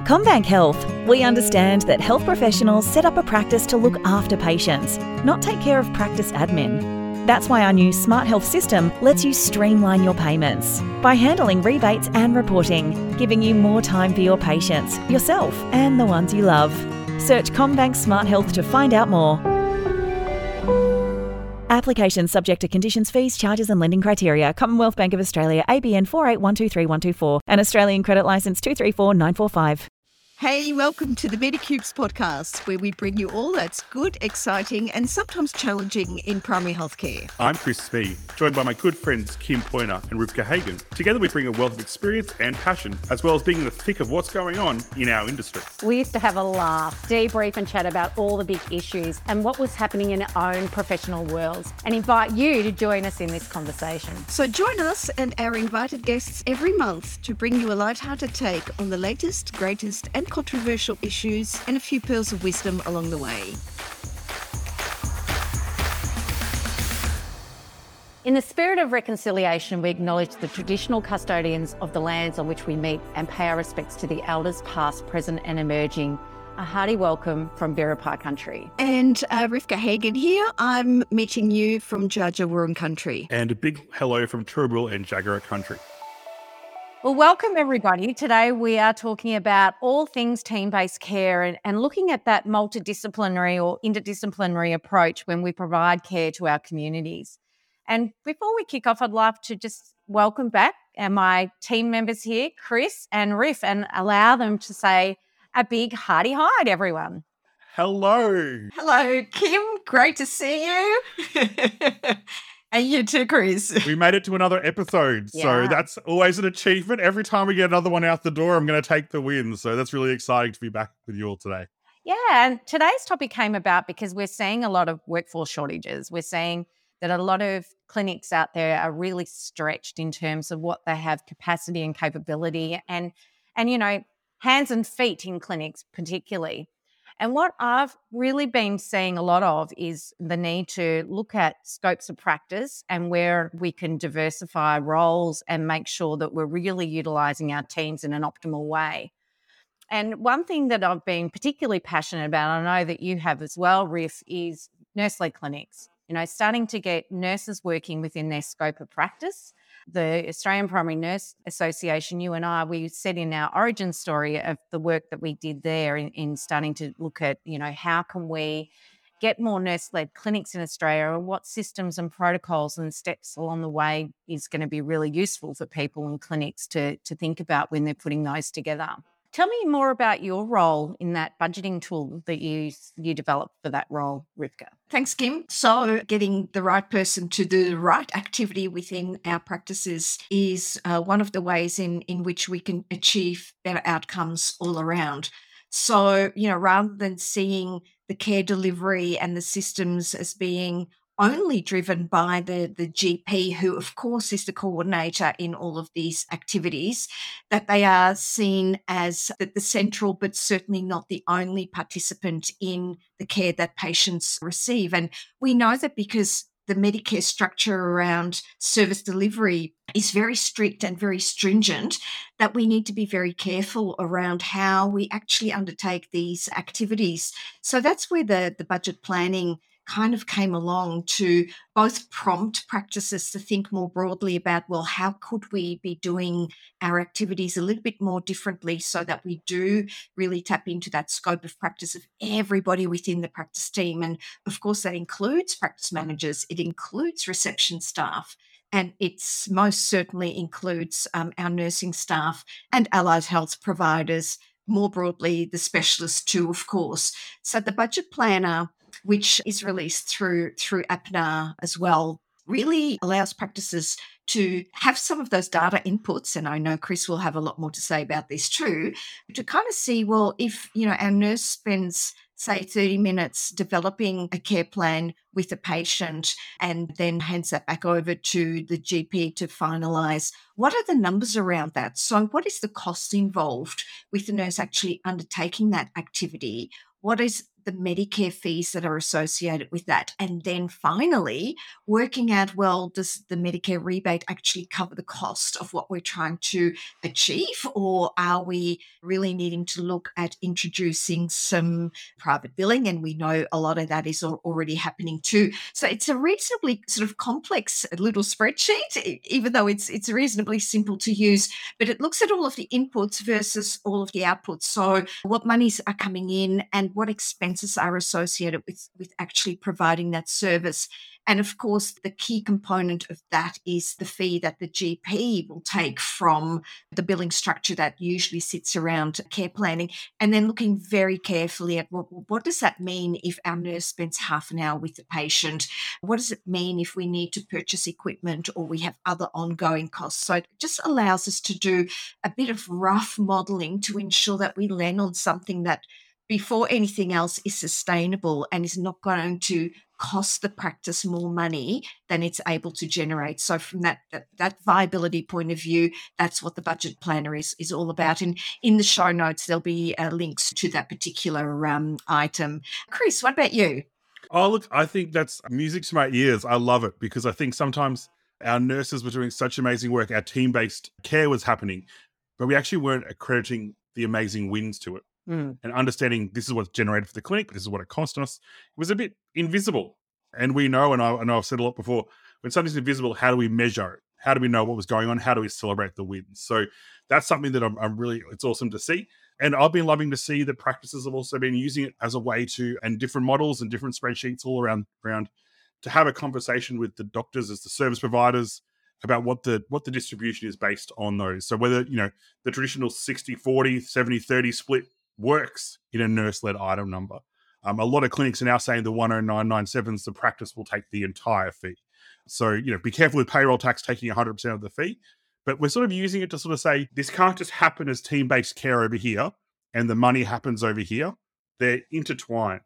At CommBank Health, we understand that health professionals set up a practice to look after patients, not take care of practice admin. That's why our new Smart Health system lets you streamline your payments by handling rebates and reporting, giving you more time for your patients, yourself, and the ones you love. Search CommBank Smart Health to find out more. Application subject to conditions, fees, charges, and lending criteria. Commonwealth Bank of Australia, ABN 481231124, and Australian Credit Licence 234945. Hey, welcome to the Medicubes podcast, where we bring you all that's good, exciting, and sometimes challenging in primary healthcare. I'm Chris Spee, joined by my good friends Kim Pointer and Rivka Hagen. Together, we bring a wealth of experience and passion, as well as being in the thick of what's going on in our industry. We used to have a laugh, debrief, and chat about all the big issues and what was happening in our own professional worlds, and invite you to join us in this conversation. So join us and our invited guests every month to bring you a light-hearted take on the latest, greatest, and controversial issues, and a few pearls of wisdom along the way. In the spirit of reconciliation, we acknowledge the traditional custodians of the lands on which we meet and pay our respects to the elders past, present, and emerging. A hearty welcome from Birrapah Country. And uh, Rivka Hagen here. I'm meeting you from Dja Dja Wurrung Country. And a big hello from Turrbal and Jagera Country. Well, welcome everybody. Today we are talking about all things team based care and, and looking at that multidisciplinary or interdisciplinary approach when we provide care to our communities. And before we kick off, I'd love to just welcome back uh, my team members here, Chris and Riff, and allow them to say a big hearty hi to everyone. Hello. Hello, Kim. Great to see you. and you too, Chris. We made it to another episode. Yeah. So that's always an achievement. Every time we get another one out the door, I'm going to take the win. So that's really exciting to be back with you all today. Yeah, and today's topic came about because we're seeing a lot of workforce shortages. We're seeing that a lot of clinics out there are really stretched in terms of what they have capacity and capability and and you know, hands and feet in clinics particularly. And what I've really been seeing a lot of is the need to look at scopes of practice and where we can diversify roles and make sure that we're really utilizing our teams in an optimal way. And one thing that I've been particularly passionate about, I know that you have as well, Riff, is nurse led clinics. You know, starting to get nurses working within their scope of practice. The Australian Primary Nurse Association, you and I, we said in our origin story of the work that we did there in, in starting to look at, you know, how can we get more nurse led clinics in Australia and what systems and protocols and steps along the way is going to be really useful for people and clinics to, to think about when they're putting those together. Tell me more about your role in that budgeting tool that you you developed for that role, Rivka. Thanks, Kim. So, getting the right person to do the right activity within our practices is uh, one of the ways in, in which we can achieve better outcomes all around. So, you know, rather than seeing the care delivery and the systems as being only driven by the, the GP, who, of course, is the coordinator in all of these activities, that they are seen as the, the central, but certainly not the only participant in the care that patients receive. And we know that because the Medicare structure around service delivery is very strict and very stringent, that we need to be very careful around how we actually undertake these activities. So that's where the, the budget planning kind of came along to both prompt practices to think more broadly about well how could we be doing our activities a little bit more differently so that we do really tap into that scope of practice of everybody within the practice team? And of course that includes practice managers it includes reception staff and it's most certainly includes um, our nursing staff and allied health providers more broadly the specialists too of course. So the budget planner which is released through through APNA as well, really allows practices to have some of those data inputs and i know chris will have a lot more to say about this too to kind of see well if you know our nurse spends say 30 minutes developing a care plan with a patient and then hands that back over to the GP to finalize. What are the numbers around that? So, what is the cost involved with the nurse actually undertaking that activity? what is the Medicare fees that are associated with that. And then finally, working out well, does the Medicare rebate actually cover the cost of what we're trying to achieve? Or are we really needing to look at introducing some private billing? And we know a lot of that is already happening too. So it's a reasonably sort of complex little spreadsheet, even though it's it's reasonably simple to use, but it looks at all of the inputs versus all of the outputs. So what monies are coming in and what expenses are associated with, with actually providing that service. And of course, the key component of that is the fee that the GP will take from the billing structure that usually sits around care planning. And then looking very carefully at what, what does that mean if our nurse spends half an hour with the patient? What does it mean if we need to purchase equipment or we have other ongoing costs? So it just allows us to do a bit of rough modeling to ensure that we land on something that before anything else is sustainable and is not going to cost the practice more money than it's able to generate. So from that, that, that viability point of view, that's what the budget planner is is all about. And in the show notes, there'll be uh, links to that particular um, item. Chris, what about you? Oh, look, I think that's music to my ears. I love it because I think sometimes our nurses were doing such amazing work. Our team based care was happening, but we actually weren't accrediting the amazing wins to it mm. and understanding this is what's generated for the clinic, this is what it cost us, it was a bit invisible. And we know, and I, I know I've said a lot before, when something's invisible, how do we measure it? How do we know what was going on? How do we celebrate the wins? So that's something that I'm, I'm really, it's awesome to see. And I've been loving to see that practices have also been using it as a way to, and different models and different spreadsheets all around, around to have a conversation with the doctors as the service providers about what the what the distribution is based on those so whether you know the traditional 60 40 70 30 split works in a nurse led item number. Um, a lot of clinics are now saying the 10997s, the practice will take the entire fee. So, you know, be careful with payroll tax taking 100% of the fee. But we're sort of using it to sort of say this can't just happen as team based care over here and the money happens over here. They're intertwined.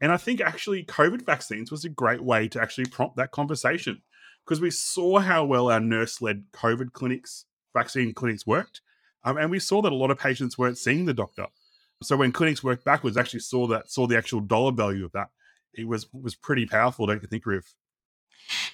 And I think actually COVID vaccines was a great way to actually prompt that conversation because we saw how well our nurse led COVID clinics, vaccine clinics worked. Um, and we saw that a lot of patients weren't seeing the doctor. So when clinics worked backwards, actually saw that saw the actual dollar value of that. It was was pretty powerful, don't you think, Riv?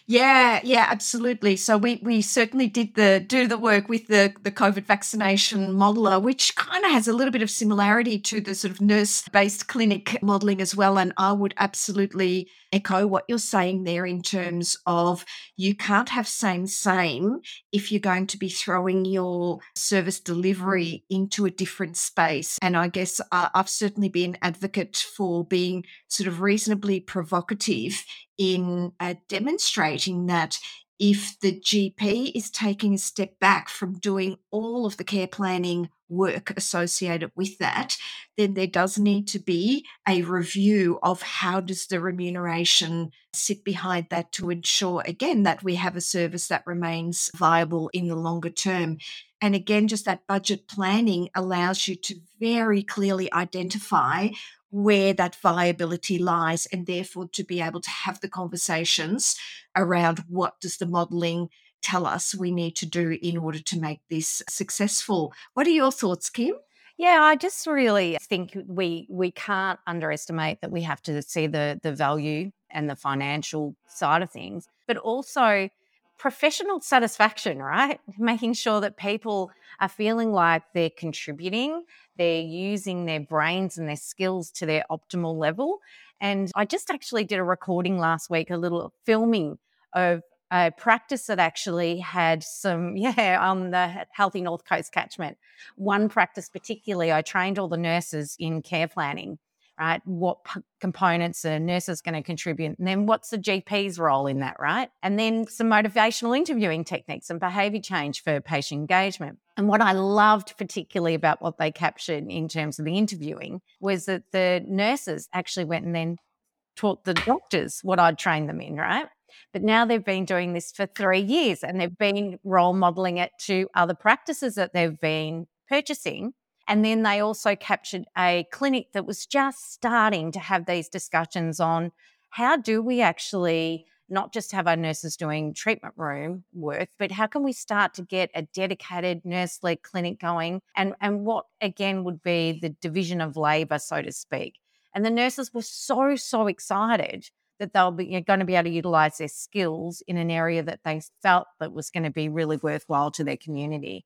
Yeah, yeah, absolutely. So we we certainly did the do the work with the the COVID vaccination modeler, which kind of has a little bit of similarity to the sort of nurse based clinic modeling as well. And I would absolutely echo what you're saying there in terms of you can't have same same if you're going to be throwing your service delivery into a different space. And I guess uh, I've certainly been advocate for being sort of reasonably provocative in uh, demonstrating that if the GP is taking a step back from doing all of the care planning work associated with that, then there does need to be a review of how does the remuneration sit behind that to ensure again that we have a service that remains viable in the longer term. And again, just that budget planning allows you to very clearly identify where that viability lies and therefore to be able to have the conversations around what does the modeling tell us we need to do in order to make this successful. What are your thoughts, Kim? Yeah, I just really think we we can't underestimate that we have to see the the value and the financial side of things, but also professional satisfaction, right? Making sure that people are feeling like they're contributing, they're using their brains and their skills to their optimal level. And I just actually did a recording last week, a little filming of a practice that actually had some, yeah, on the Healthy North Coast catchment. One practice, particularly, I trained all the nurses in care planning, right? What p- components a nurse is going to contribute, and then what's the GP's role in that, right? And then some motivational interviewing techniques and behavior change for patient engagement. And what I loved particularly about what they captured in terms of the interviewing was that the nurses actually went and then taught the doctors what I'd trained them in, right? But now they've been doing this for three years and they've been role modeling it to other practices that they've been purchasing. And then they also captured a clinic that was just starting to have these discussions on how do we actually not just have our nurses doing treatment room work, but how can we start to get a dedicated nurse led clinic going? And, and what again would be the division of labor, so to speak? And the nurses were so, so excited that they'll be going to be able to utilize their skills in an area that they felt that was going to be really worthwhile to their community.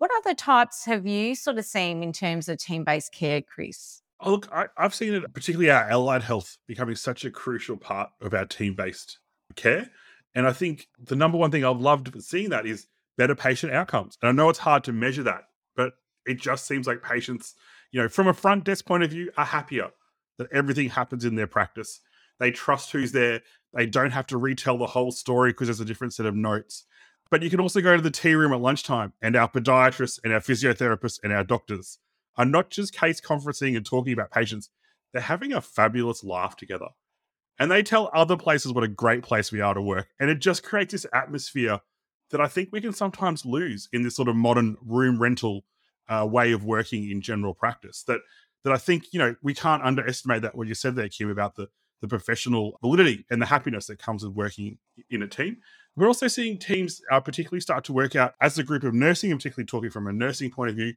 What other types have you sort of seen in terms of team based care, Chris? Oh, look, I, have seen it, particularly our allied health, becoming such a crucial part of our team based care. And I think the number one thing I've loved seeing that is better patient outcomes. And I know it's hard to measure that, but it just seems like patients, you know, from a front desk point of view, are happier that everything happens in their practice. They trust who's there. They don't have to retell the whole story because there's a different set of notes. But you can also go to the tea room at lunchtime, and our podiatrists and our physiotherapists and our doctors are not just case conferencing and talking about patients, they're having a fabulous laugh together. And they tell other places what a great place we are to work. And it just creates this atmosphere that I think we can sometimes lose in this sort of modern room rental uh, way of working in general practice. That that I think you know we can't underestimate that what you said there, Kim, about the the professional validity and the happiness that comes with working in a team. We're also seeing teams uh, particularly start to work out as a group of nursing, and particularly talking from a nursing point of view,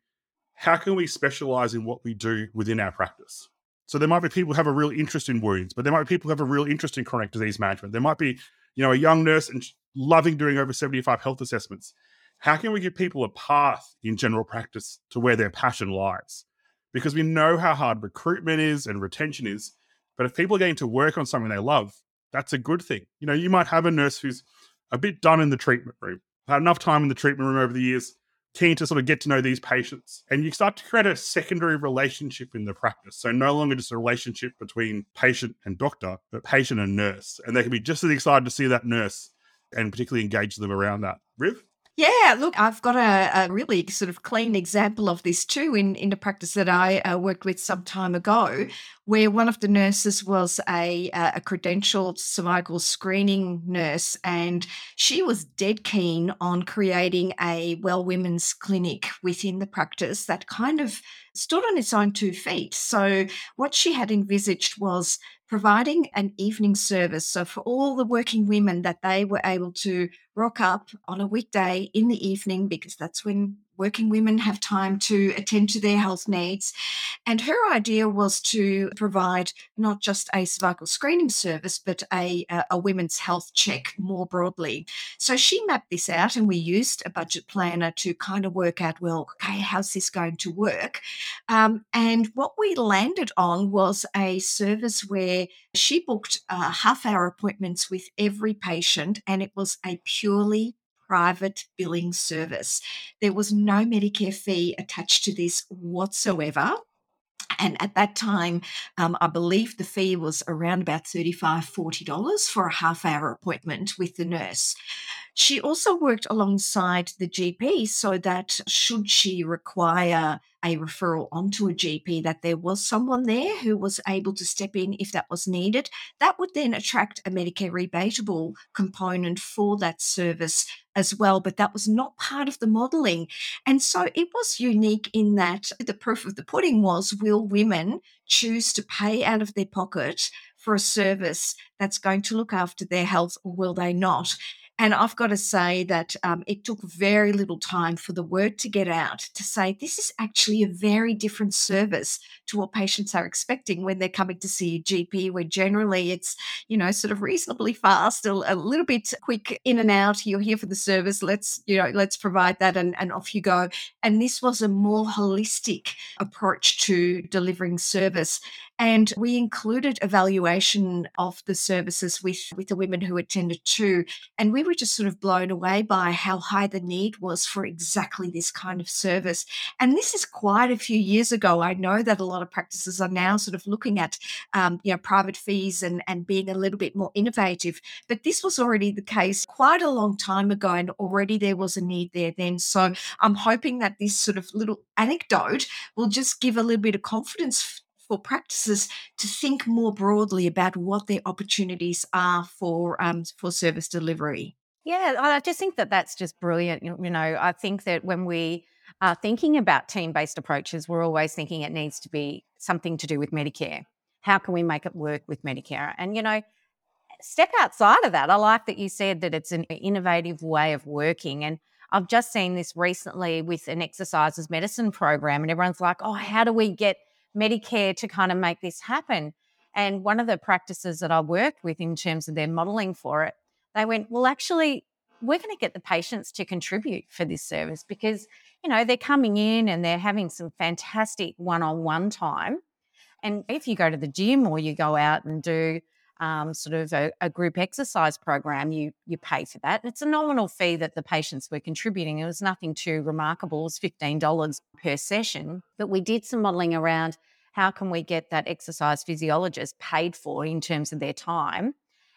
how can we specialize in what we do within our practice? So there might be people who have a real interest in wounds, but there might be people who have a real interest in chronic disease management. There might be, you know, a young nurse and loving doing over 75 health assessments. How can we give people a path in general practice to where their passion lies? Because we know how hard recruitment is and retention is. But if people are getting to work on something they love, that's a good thing. You know, you might have a nurse who's a bit done in the treatment room, had enough time in the treatment room over the years, keen to sort of get to know these patients. And you start to create a secondary relationship in the practice. So no longer just a relationship between patient and doctor, but patient and nurse. And they can be just as excited to see that nurse and particularly engage them around that. Riv? Yeah, look, I've got a, a, really sort of clean example of this too in, in a practice that I uh, worked with some time ago, where one of the nurses was a, a credentialed cervical screening nurse, and she was dead keen on creating a well women's clinic within the practice that kind of stood on its own two feet. So, what she had envisaged was providing an evening service. So, for all the working women, that they were able to rock up on a weekday in the evening because that's when working women have time to attend to their health needs. And her idea was to provide not just a cervical screening service, but a, a women's health check more broadly. So she mapped this out, and we used a budget planner to kind of work out well, okay, how's this going to work? Um, and what we landed on was a service where she booked uh, half hour appointments with every patient, and it was a purely private billing service. There was no Medicare fee attached to this whatsoever. And at that time, um, I believe the fee was around about $35, $40 for a half hour appointment with the nurse. She also worked alongside the GP so that should she require a referral onto a GP, that there was someone there who was able to step in if that was needed. That would then attract a Medicare rebatable component for that service as well, but that was not part of the modeling. And so it was unique in that the proof of the pudding was will women choose to pay out of their pocket for a service that's going to look after their health or will they not? And I've got to say that um, it took very little time for the word to get out to say this is actually a very different service to what patients are expecting when they're coming to see a GP, where generally it's, you know, sort of reasonably fast, a, a little bit quick in and out. You're here for the service. Let's, you know, let's provide that and, and off you go. And this was a more holistic approach to delivering service. And we included evaluation of the services with, with the women who attended too. And we were just sort of blown away by how high the need was for exactly this kind of service. And this is quite a few years ago. I know that a lot of practices are now sort of looking at, um, you know, private fees and, and being a little bit more innovative. But this was already the case quite a long time ago. And already there was a need there then. So I'm hoping that this sort of little anecdote will just give a little bit of confidence for practices to think more broadly about what their opportunities are for um, for service delivery. Yeah, I just think that that's just brilliant. You know, I think that when we are thinking about team based approaches, we're always thinking it needs to be something to do with Medicare. How can we make it work with Medicare? And, you know, step outside of that. I like that you said that it's an innovative way of working. And I've just seen this recently with an Exercise is Medicine program, and everyone's like, oh, how do we get Medicare to kind of make this happen. And one of the practices that I worked with in terms of their modeling for it, they went, well, actually, we're going to get the patients to contribute for this service because, you know, they're coming in and they're having some fantastic one on one time. And if you go to the gym or you go out and do um, sort of a, a, group exercise program, you you pay for that. It's a nominal fee that the patients were contributing. It was nothing too remarkable. It was fifteen dollars per session. But we did some modelling around how can we get that exercise physiologist paid for in terms of their time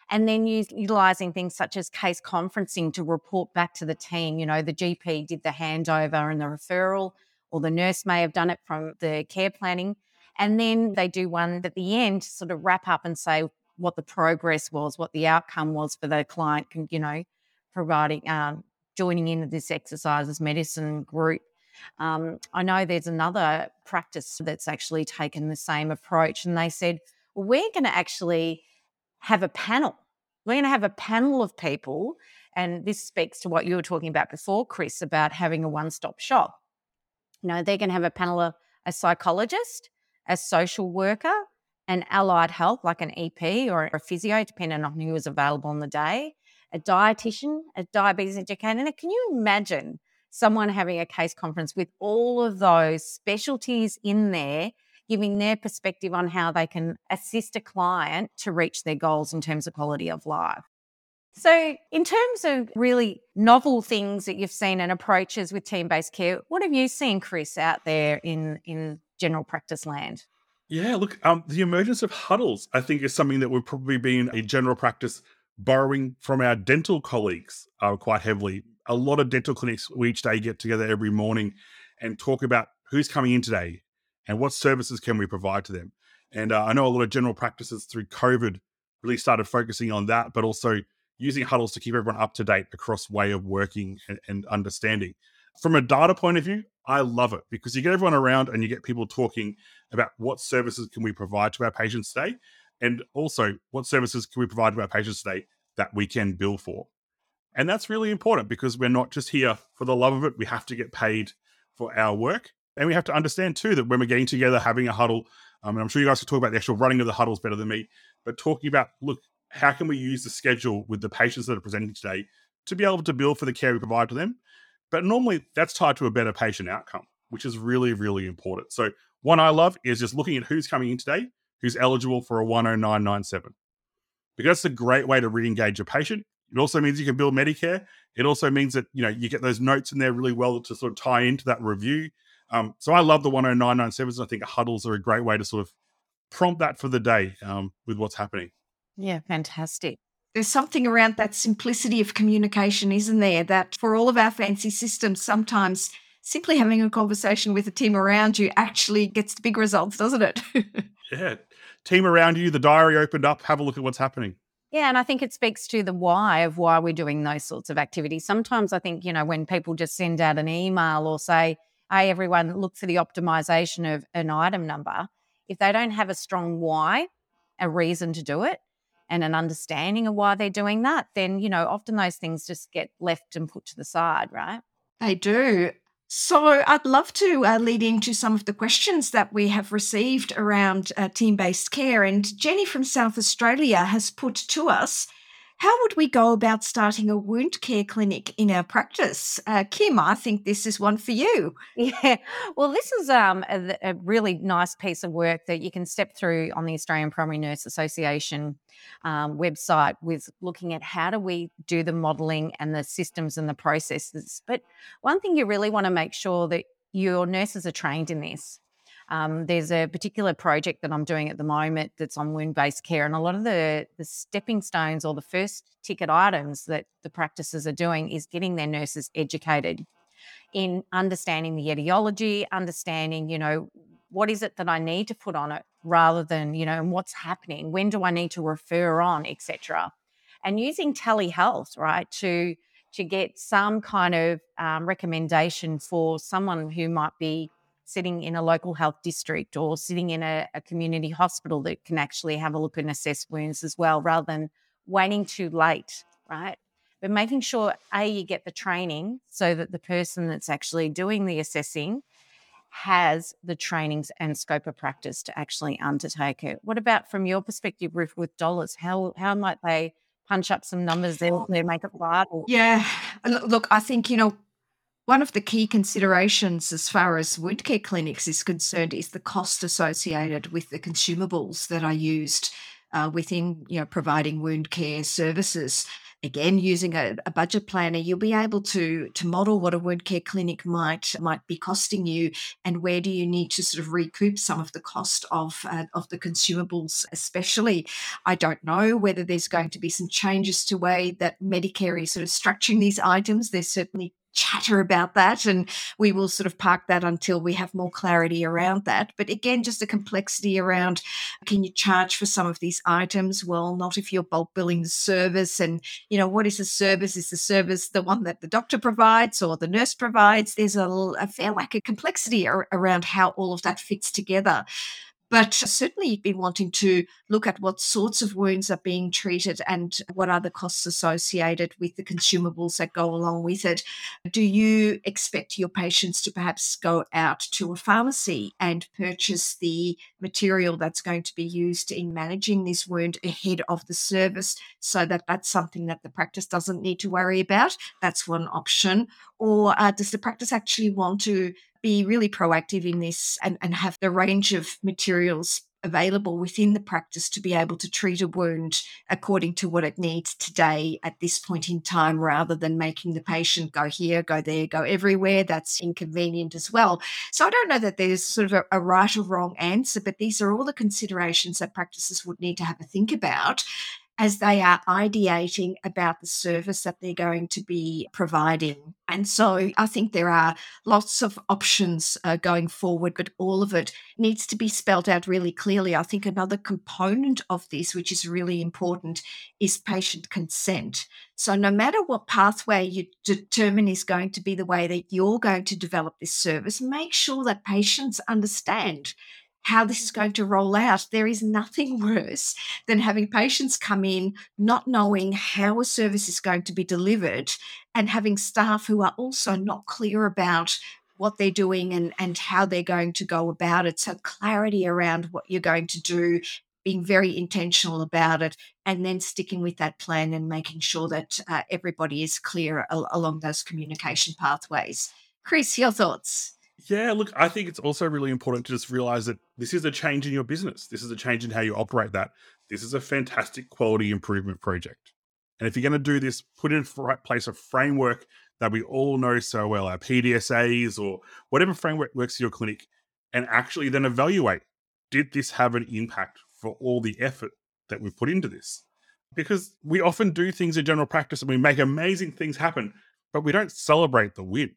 and then use, utilizing things such as case conferencing to report back to the team you know the gp did the handover and the referral or the nurse may have done it from the care planning and then they do one at the end to sort of wrap up and say what the progress was what the outcome was for the client you know providing um, joining in this Exercise is Medicine group um, I know there's another practice that's actually taken the same approach, and they said, well, we're going to actually have a panel. We're going to have a panel of people, and this speaks to what you were talking about before, Chris, about having a one stop shop. You know, they're going to have a panel of a psychologist, a social worker, an allied health like an EP or a physio, depending on who is available on the day, a dietitian, a diabetes educator. And can you imagine someone having a case conference with all of those specialties in there, giving their perspective on how they can assist a client to reach their goals in terms of quality of life. So, in terms of really novel things that you've seen and approaches with team based care, what have you seen, Chris, out there in, in general practice land? Yeah, look, um, the emergence of huddles, I think, is something that we've probably been a general practice borrowing from our dental colleagues uh, quite heavily a lot of dental clinics we each day get together every morning and talk about who's coming in today and what services can we provide to them. And uh, I know a lot of general practices through COVID really started focusing on that, but also using huddles to keep everyone up to date across way of working and, and understanding. From a data point of view, I love it because you get everyone around and you get people talking about what services can we provide to our patients today, and also what services can we provide to our patients today that we can bill for. And that's really important because we're not just here for the love of it. We have to get paid for our work. And we have to understand too that when we're getting together, having a huddle, um, and I'm sure you guys can talk about the actual running of the huddles better than me, but talking about, look, how can we use the schedule with the patients that are presenting today to be able to bill for the care we provide to them? But normally that's tied to a better patient outcome, which is really, really important. So, one I love is just looking at who's coming in today, who's eligible for a 10997. Because it's a great way to re engage a patient. It also means you can build Medicare. It also means that you know you get those notes in there really well to sort of tie into that review. Um, so I love the 10997s. I think huddles are a great way to sort of prompt that for the day um, with what's happening. Yeah, fantastic. There's something around that simplicity of communication, isn't there? That for all of our fancy systems, sometimes simply having a conversation with a team around you actually gets the big results, doesn't it? yeah. Team around you, the diary opened up, have a look at what's happening. Yeah, and I think it speaks to the why of why we're doing those sorts of activities. Sometimes I think, you know, when people just send out an email or say, hey, everyone, look for the optimization of an item number, if they don't have a strong why, a reason to do it, and an understanding of why they're doing that, then, you know, often those things just get left and put to the side, right? They do. So, I'd love to uh, lead into some of the questions that we have received around uh, team based care. And Jenny from South Australia has put to us how would we go about starting a wound care clinic in our practice? Uh, Kim, I think this is one for you. Yeah, well, this is um, a, a, really nice piece of work that you can step through on the Australian Primary Nurse Association um, website with looking at how do we do the modelling and the systems and the processes. But one thing you really want to make sure that your nurses are trained in this. Um, there's a particular project that I'm doing at the moment that's on wound based care, and a lot of the, the stepping stones or the first ticket items that the practices are doing is getting their nurses educated in understanding the etiology, understanding, you know, what is it that I need to put on it rather than, you know, what's happening, when do I need to refer on, etc. And using telehealth, right, to to get some kind of um, recommendation for someone who might be sitting in a local health district or sitting in a, a community hospital that can actually have a look and assess wounds as well, rather than waiting too late, right? But making sure, A, you get the training so that the person that's actually doing the assessing has the trainings and scope of practice to actually undertake it. What about from your perspective, Ruth, with dollars? How how might they punch up some numbers there, they make it viable? Yeah, look, I think you know one of the key considerations as far as wound care clinics is concerned is the cost associated with the consumables that are used uh, within you know providing wound care services. Again using a, a, budget planner you'll be able to to model what a wound care clinic might might be costing you and where do you need to sort of recoup some of the cost of uh, of the consumables especially. I don't know whether there's going to be some changes to way that medicare is sort of structuring these items. There's certainly chatter about that and we will sort of park that until we have more clarity around that. But again just the complexity around can you charge for some of these items? Well not if you're bulk billing the service and you know what is the service? Is the service the one that the doctor provides or the nurse provides? There's a, a fair whack of complexity ar- around how all of that fits together but certainly, you've been wanting to look at what sorts of wounds are being treated and what are the costs associated with the consumables that go along with it. Do you expect your patients to perhaps go out to a pharmacy and purchase the material that's going to be used in managing this wound ahead of the service so that that's something that the practice doesn't need to worry about? That's one option. Or uh, does the practice actually want to be really proactive in this and, and have the range of materials available within the practice to be able to treat a wound according to what it needs today at this point in time rather than making the patient go here, go there, go everywhere. That's inconvenient as well. So I don't know that there's sort of a, a right or wrong answer, but these are all the considerations that practices would need to have a think about as they are ideating about the service that they're going to be providing. And so I think there are lots of options uh, going forward, but all of it needs to be spelled out really clearly. I think another component of this, which is really important, is patient consent. So no matter what pathway you determine is going to be the way that you're going to develop this service, make sure that patients understand how this is going to roll out. There is nothing worse than having patients come in not knowing how a service is going to be delivered and having staff who are also not clear about what they're doing and, and how they're going to go about it. So, clarity around what you're going to do, being very intentional about it, and then sticking with that plan and making sure that uh, everybody is clear al- along those communication pathways. Chris, your thoughts? Yeah, look, I think it's also really important to just realize that this is a change in your business. This is a change in how you operate that. This is a fantastic quality improvement project. And if you're going to do this, put in place a framework that we all know so well, our PDSAs or whatever framework works for your clinic, and actually then evaluate did this have an impact for all the effort that we've put into this? Because we often do things in general practice and we make amazing things happen, but we don't celebrate the win.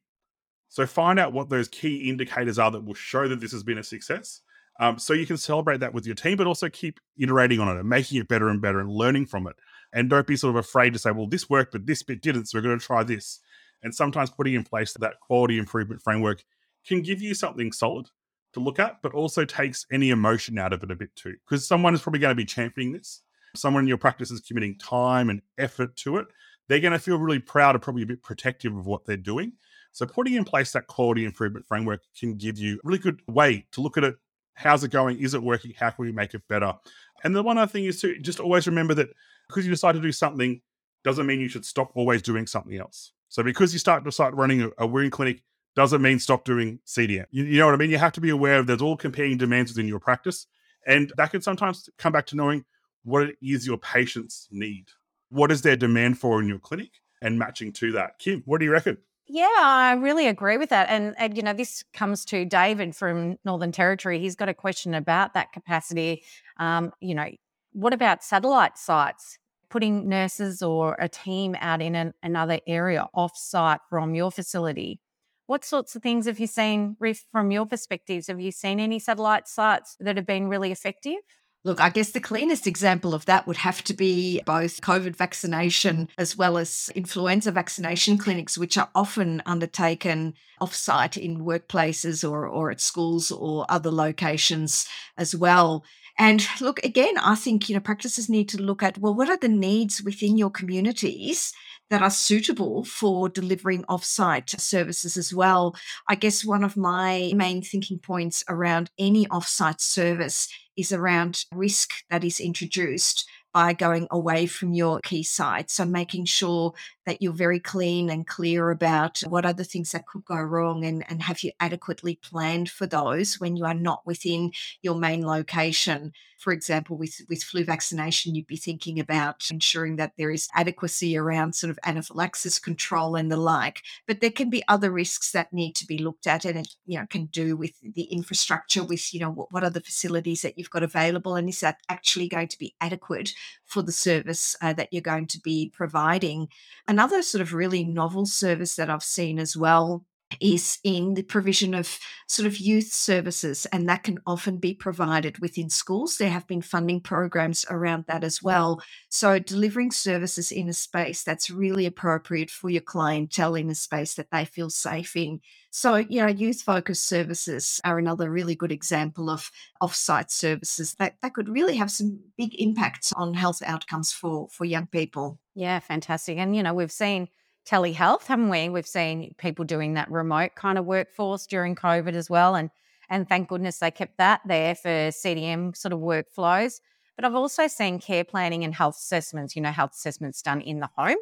So find out what those key indicators are that will show that this has been a success. Um, so you can celebrate that with your team, but also keep iterating on it and making it better and better and learning from it. And don't be sort of afraid to say, well, this worked, but this bit didn't. So we're going to try this. And sometimes putting in place that quality improvement framework can give you something solid to look at, but also takes any emotion out of it a bit too. Because someone is probably going to be championing this. Someone in your practice is committing time and effort to it. They're going to feel really proud and probably a bit protective of what they're doing. So putting in place that quality improvement framework can give you a really good way to look at it. How's it going? Is it working? How can we make it better? And the one other thing is to just always remember that because you decide to do something doesn't mean you should stop always doing something else. So because you start to start running a, a wound clinic doesn't mean stop doing CDM. You, you know what I mean? You have to be aware of there's all competing demands within your practice. And that can sometimes come back to knowing what it is your patients need. What is their demand for in your clinic and matching to that. Kim, what do you reckon? Yeah, I really agree with that. And, and, you know, this comes to David from Northern Territory. He's got a question about that capacity. Um, you know, what about satellite sites? Putting nurses or a team out in an, another area off site from your facility. What sorts of things have you seen, Riff, from your perspectives? Have you seen any satellite sites that have been really effective? Look, I guess the cleanest example of that would have to be both COVID vaccination as well as influenza vaccination clinics, which are often undertaken offsite in workplaces or, or at schools or other locations as well. And look, again, I think, you know, practices need to look at, well, what are the needs within your communities that are suitable for delivering offsite services as well? I guess one of my main thinking points around any offsite service is around risk that is introduced by going away from your key site. So making sure that you're very clean and clear about what are the things that could go wrong and, and have you adequately planned for those when you are not within your main location. For example, with, with flu vaccination, you'd be thinking about ensuring that there is adequacy around sort of anaphylaxis control and the like. But there can be other risks that need to be looked at and it you know can do with the infrastructure, with you know what, what are the facilities that you've got available and is that actually going to be adequate for the service uh, that you're going to be providing. Another sort of really novel service that I've seen as well is in the provision of sort of youth services, and that can often be provided within schools. There have been funding programs around that as well. So, delivering services in a space that's really appropriate for your clientele in a space that they feel safe in. So, you know, youth focused services are another really good example of off-site services that, that could really have some big impacts on health outcomes for, for young people. Yeah, fantastic. And, you know, we've seen telehealth, haven't we? We've seen people doing that remote kind of workforce during COVID as well. And and thank goodness they kept that there for CDM sort of workflows. But I've also seen care planning and health assessments, you know, health assessments done in the home.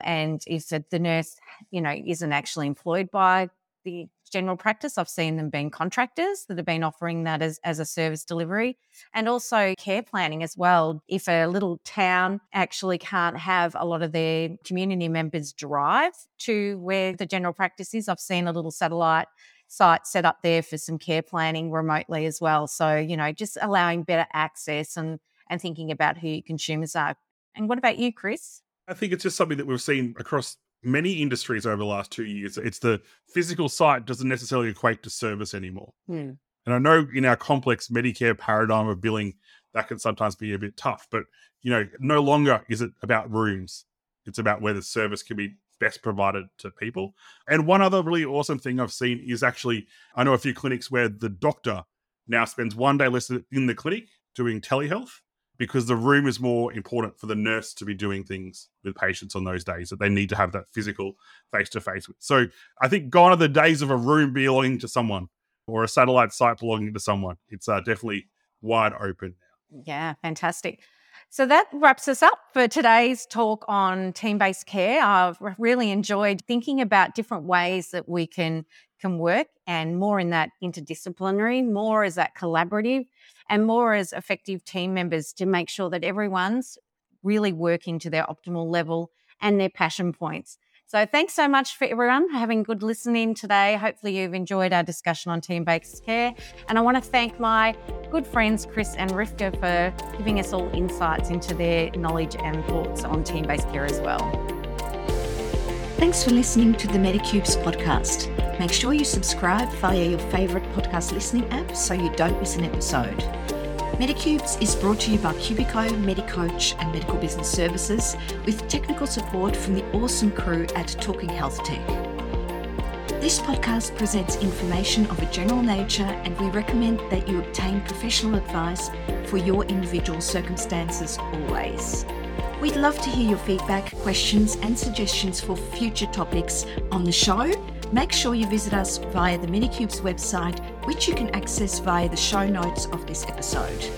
And if the nurse, you know, isn't actually employed by the general practice. I've seen them being contractors that have been offering that as, as a service delivery and also care planning as well. If a little town actually can't have a lot of their community members drive to where the general practice is, I've seen a little satellite site set up there for some care planning remotely as well. So, you know, just allowing better access and, and thinking about who your consumers are. And what about you, Chris? I think it's just something that we've seen across many industries over the last two years. It's the physical site doesn't necessarily equate to service anymore. Hmm. And I know in our complex Medicare paradigm of billing, that can sometimes be a bit tough. But you know, no longer is it about rooms. It's about where the service can be best provided to people. And one other really awesome thing I've seen is actually I know a few clinics where the doctor now spends one day less in the clinic doing telehealth because the room is more important for the nurse to be doing things with patients on those days that they need to have that physical face to face with. So I think gone are the days of a room belonging to someone or a satellite site belonging to someone. It's uh, definitely wide open now. Yeah, fantastic. So that wraps us up for today's talk on team based care. I've really enjoyed thinking about different ways that we can can work and more in that interdisciplinary, more as that collaborative and more as effective team members to make sure that everyone's really working to their optimal level and their passion points. So thanks so much for everyone having good listening today. Hopefully you've enjoyed our discussion on team-based care. And I want to thank my good friends Chris and Rivka for giving us all insights into their knowledge and thoughts on team-based care as well. Thanks for listening to the Medicubes podcast. Make sure you subscribe via your favourite podcast listening app so you don't miss an episode. Medicubes is brought to you by Cubiko, Medicoach, and Medical Business Services with technical support from the awesome crew at Talking Health Tech. This podcast presents information of a general nature, and we recommend that you obtain professional advice for your individual circumstances always. We'd love to hear your feedback, questions, and suggestions for future topics on the show Make sure you visit us via the Medicubes website, which you can access via the show notes of this episode.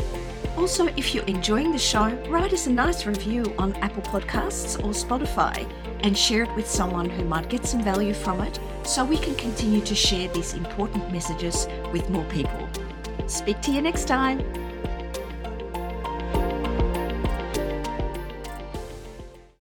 Also, if you're enjoying the show, write us a nice review on Apple Podcasts or Spotify and share it with someone who might get some value from it so we can continue to share these important messages with more people. Speak to you next time.